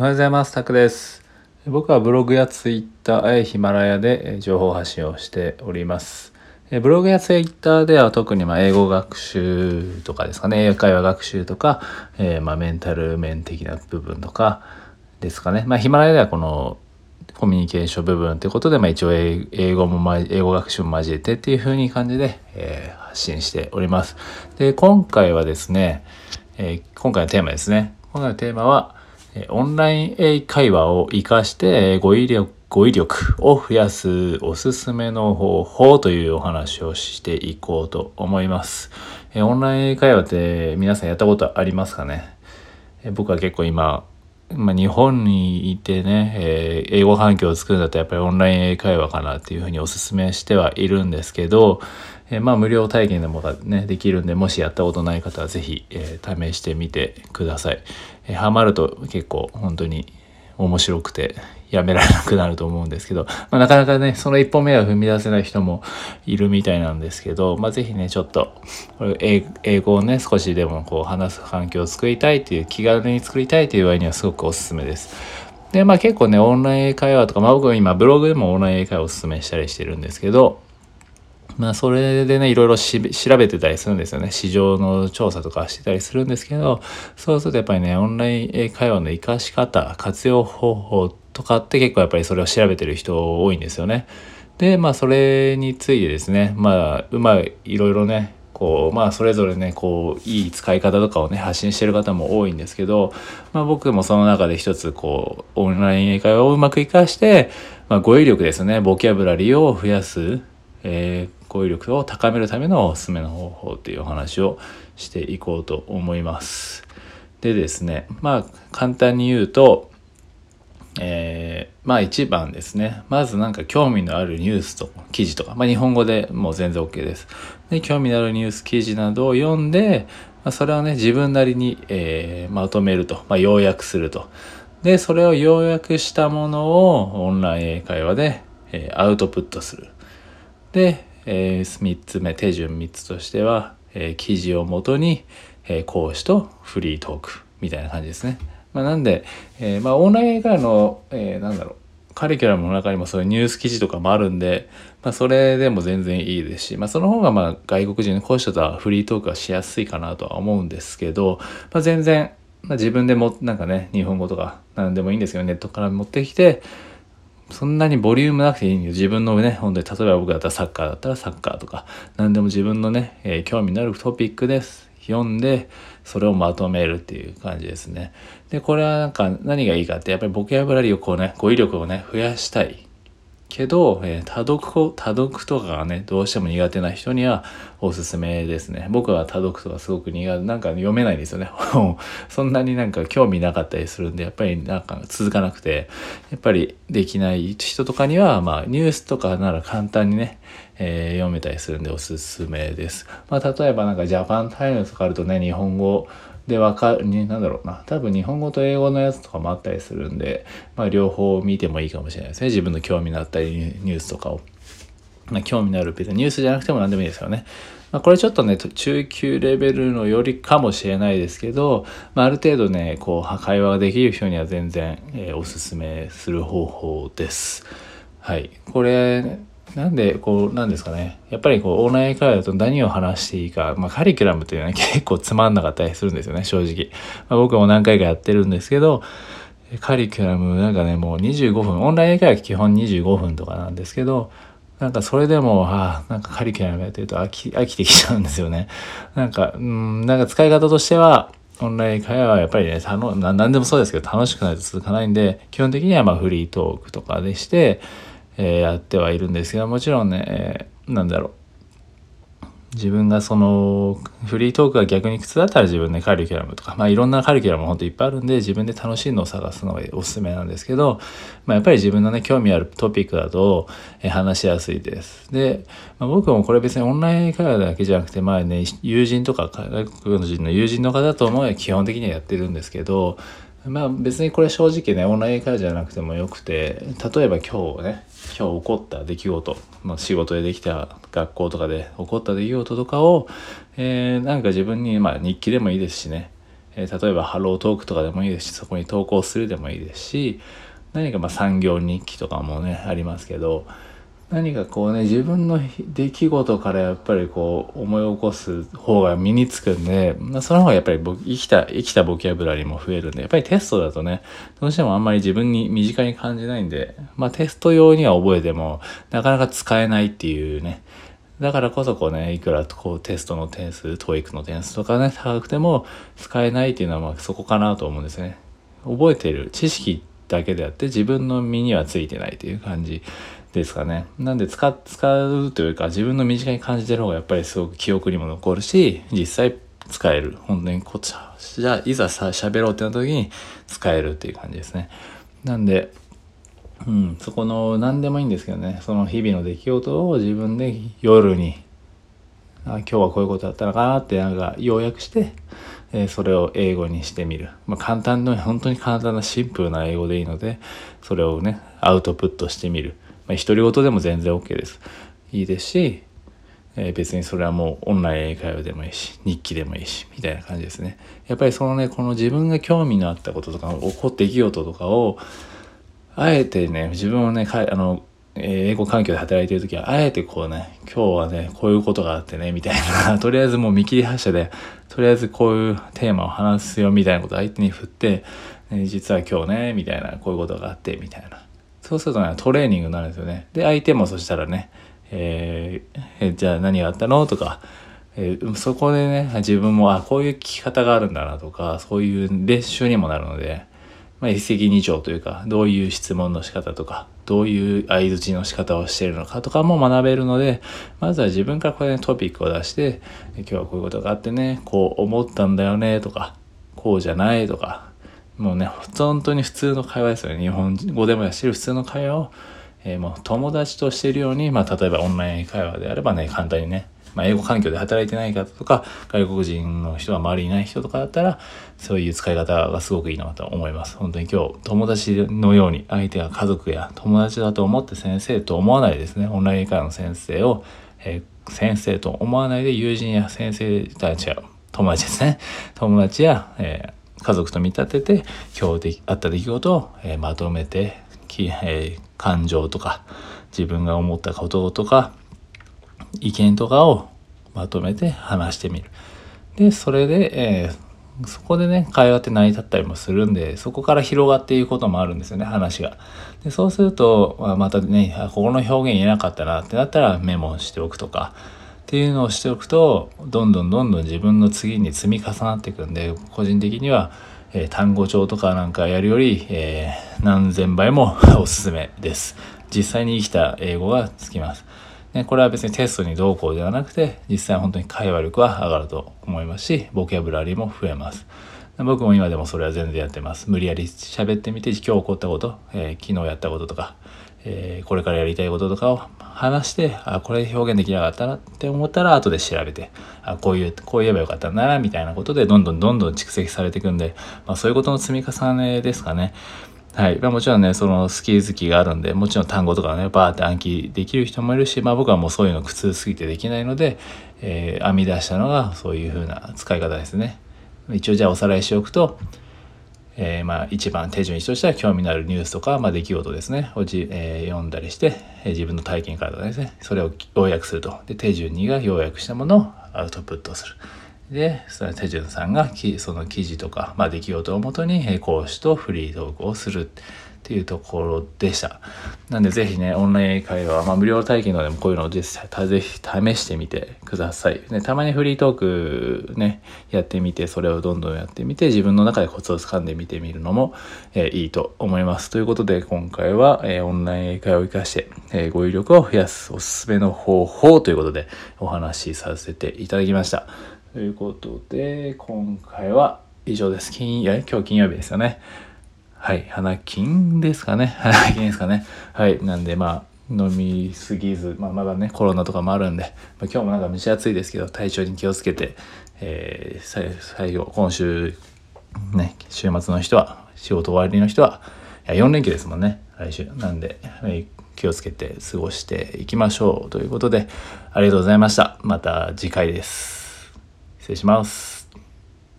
おはようございます。タクです。僕はブログやツイッター、ヒマラヤで情報発信をしております。ブログやツイッターでは特にま英語学習とかですかね、英会話学習とか、えーまメンタル面的な部分とかですかね。まあヒマラヤではこのコミュニケーション部分ということで、まあ一応英語も、英語学習も交えてっていう風に感じで、えー発信しております。で、今回はですね、えー今回のテーマですね。今回のテーマは、オンライン英会話を活かして語彙力語彙力を増やすおすすめの方法というお話をしていこうと思います。オンライン英会話って皆さんやったことありますかね？僕は結構今、まあ、日本にいてね、えー英語環境を作るんだったらやっぱりオンライン英会話かなっていうふうにお勧めしてはいるんですけど、えーまあ無料体験でもがね、できるんで、もしやったことない方はぜひ、えー試してみてください。えーハマると結構本当に面白くてやめられなくなると思うんですけど、まあ、なかなかね、その一歩目は踏み出せない人もいるみたいなんですけど、まあ、ぜひね、ちょっと、英語をね、少しでもこう話す環境を作りたいっていう、気軽に作りたいという場合にはすごくおすすめです。で、まあ結構ね、オンライン英会話とか、まあ僕は今ブログでもオンライン英会話をおすすめしたりしてるんですけど、まあそれでね、いろいろし調べてたりするんですよね。市場の調査とかしてたりするんですけど、そうするとやっぱりね、オンライン会話の活かし方、活用方法とかって結構やっぱりそれを調べてる人多いんですよね。で、まあそれについてですね、まあうまい、いろいろね、こうまあそれぞれねこういい使い方とかをね発信してる方も多いんですけど、まあ、僕もその中で一つこうオンライン英会話をうまく活かして、まあ、語彙力ですねボキャブラリーを増やす、えー語彙力を高めるためのおすすめの方法っていうお話をしていこうと思います。でですねまあ簡単に言うとえーまあ一番ですね。まずなんか興味のあるニュースと記事とか、まあ日本語でもう全然 OK です。で、興味のあるニュース記事などを読んで、まあ、それをね、自分なりに、えーまとめると、まあ要約すると。で、それを要約したものをオンライン英会話で、えーアウトプットする。で、え3つ目、手順3つとしては、えー記事をもとに、えー講師とフリートークみたいな感じですね。まあ、なんで、えーまあ、オンライン英会話の、えーなんだろう、カリキュラムの中にもそういうニュース記事とかもあるんで、まあ、それでも全然いいですし、まあ、その方がまあ外国人の講師とはフリートークがしやすいかなとは思うんですけど、まあ、全然、まあ、自分でもなんかね日本語とか何でもいいんですけどネットから持ってきてそんなにボリュームなくていいんで自分のね、本当に、例えば僕だったらサッカーだったらサッカーとか、何でも自分のね、えー興味のあるトピックです。読んで、それをまとめるっていう感じですね。で、これはなんか何がいいかって、やっぱりボキャブラリーをこうね、語彙力をね、増やしたい。けど、えー多読を、多読とかがね、どうしても苦手な人にはおすすめですね。僕は多読とかすごく苦手、なんか読めないんですよね。そんなになんか興味なかったりするんで、やっぱりなんか続かなくて、やっぱりできない人とかには、まあニュースとかなら簡単にね、えー読めたりするんでおすすめです。まあ例えばなんかジャパンタイムとかあるとね、日本語でわかる、になんだろうな。多分日本語と英語のやつとかもあったりするんで、まあ両方見てもいいかもしれないですね。自分の興味のあったりニュースとかを。まあ、興味のある別にニュースじゃなくても何でもいいですよね。まあ、これちょっとね、中級レベルのよりかもしれないですけど、まあ、ある程度ね、こう、会話ができる人には全然、えーおすすめする方法です。はい。これ、なんで、こう、なんですかね。やっぱりこう、オンライン会話だと何を話していいか、まあ、カリキュラムっていうのは結構つまんなかったりするんですよね、正直。まあ、僕も何回かやってるんですけど、カリキュラムなんかね、もう25分、オンライン会話基本25分とかなんですけど、なんかそれでも、ああ、なんかカリキュラムやってると飽き、飽きてきちゃうんですよね。なんか、うん、なんか使い方としては、オンライン会話はやっぱりね、たのな何でもそうですけど楽しくないと続かないんで、基本的にはまあフリートークとかでして、えーやってはいるんですけど、もちろんね、えーなんだろう。自分がそのフリートークが逆に苦痛だったら自分でカリキュラムとか、まあいろんなカリキュラム本当いっぱいあるんで自分で楽しいのを探すのがおすすめなんですけど、まあやっぱり自分のね、興味あるトピックだと、え話しやすいです。で、まあ、僕もこれ別にオンライン会話だけじゃなくて、まあね、友人とか外国人の友人の方とも基本的にはやってるんですけど、まあ別にこれ正直ね、オンライン会話じゃなくてもよくて、例えば今日ね、今日起こった出来事、まあ、仕事でできた学校とかで起こった出来事とかを、えーなんか自分に、まあ日記でもいいですしね、えー、例えばハロートークとかでもいいですしそこに投稿するでもいいですし何かまあ産業日記とかもねありますけど何かこうね自分の出来事からやっぱりこう思い起こす方が身につくんで、まあ、その方がやっぱり生きた生きたボキャブラリーも増えるんでやっぱりテストだとねどうしてもあんまり自分に身近に感じないんでまあテスト用には覚えてもなかなか使えないっていうねだからこそこうね、いくらこうテストの点数、ト e イクの点数とかね、高くても使えないっていうのはまあそこかなと思うんですね。覚えてる知識だけであって自分の身にはついてないという感じですかね。なんで使使うというか自分の身近に感じてる方がやっぱりすごく記憶にも残るし、実際使える。本当にこっちじゃあいざさ喋ろうってなった時に使えるっていう感じですね。なんで、うん、そこの何でもいいんですけどね、その日々の出来事を自分で夜に、あ今日はこういうことだったのかなってなんか要約して、え、それを英語にしてみる。まあ、簡単な、本当に簡単なシンプルな英語でいいので、それをね、アウトプットしてみる。まあ、独り言でも全然 OK です。いいですし、えー、別にそれはもうオンライン英会話でもいいし、日記でもいいし、みたいな感じですね。やっぱりそのね、この自分が興味のあったこととか、起こった出来事とかを、あえてね、自分をね、かあの、英語環境で働いてる時は、あえてこうね、今日はね、こういうことがあってね、みたいな、とりあえずもう見切り発車で、とりあえずこういうテーマを話すよ、みたいなことを相手に振って、え実は今日ね、みたいな、こういうことがあって、みたいな。そうするとね、トレーニングになるんですよね。で、相手もそしたらね、えー、えじゃあ何があったの？とか、えー、そこでね、自分も、あ、こういう聞き方があるんだなとか、そういう練習にもなるので、まあ、一石二鳥というか、どういう質問の仕方とか、どういう相づちの仕方をしているのかとかも学べるので、まずは自分からこれね、トピックを出して、今日はこういうことがあってね、こう思ったんだよねとか、こうじゃないとか、もうね、本当に普通の会話ですよね。日本語でもやしてる普通の会話を、えー、もう友達としてるように、まあ、例えばオンライン会話であればね、簡単にね、まあ、英語環境で働いてない方とか、外国人の人が周りにいない人とかだったら、そういう使い方がすごくいいなと思います。本当に今日、友達のように、相手が家族や友達だと思って先生と思わないですね。オンライン会話の先生を、えー、先生と思わないで友人や先生たちや、友達ですね。友達や、えー、家族と見立てて、今日であった出来事を、えー、まとめて、きえー、感情とか、自分が思ったこととか、意見とかをまとめて話してみる。で、それで、えー、そこでね、会話って成り立ったりもするんで、そこから広がっていくこともあるんですよね、話が。で、そうすると、まあ、またね、ここの表現言えなかったなってなったらメモしておくとか、っていうのをしておくと、どんどんどんどん自分の次に積み重なっていくんで、個人的には、えー、単語帳とかなんかやるより、えー、何千倍も おすすめです。実際に生きた英語がつきます。ね、これは別にテストにどうこうではなくて、実際本当に会話力は上がると思いますし、ボキャブラリーも増えます。僕も今でもそれは全然やってます。無理やり喋ってみて、今日起こったこと、えー、昨日やったこととか、えー、これからやりたいこととかを話して、あ、これ表現できなかったなって思ったら後で調べて、あ、こういう、こう言えばよかったな、みたいなことでどんどんどんどん蓄積されていくんで、まあそういうことの積み重ねですかね。はい。まあ、もちろんね、その好き好きがあるんで、もちろん単語とかね、バーって暗記できる人もいるし、まあ僕はもうそういうの苦痛すぎてできないので、えー、編み出したのがそういう風な使い方ですね。一応じゃあおさらいしておくと、えー、まあ一番手順1としては興味のあるニュースとか、まあ、出来事ですね。をじ、えー、読んだりして、え、自分の体験からですね。それを要約すると。で手順2が要約したものをアウトプットする。で、その手順さんがその記事とか、まあ、出来事をもとに講師とフリートークをするっていうところでした。なんでぜひね、オンライン会話、まあ、無料体験のでもこういうのを実際ぜひ試してみてください。ね、たまにフリートークね、やってみて、それをどんどんやってみて、自分の中でコツをつかんでみてみるのも、えー、いいと思います。ということで、今回は、えー、オンライン英会話を活かして、えー、語彙力を増やすおすすめの方法ということでお話しさせていただきました。ということで、今回は以上です。金、や、今日金曜日ですよね。はい。花金ですかね。花金ですかね。はい。なんで、まあ、飲みすぎず、まあ、まだね、コロナとかもあるんで、まあ、今日もなんか蒸し暑いですけど、体調に気をつけて、えー、最後、今週、ね、週末の人は、仕事終わりの人は、い4連休ですもんね、来週。なんで、気をつけて過ごしていきましょうということで、ありがとうございました。また次回です。失礼します。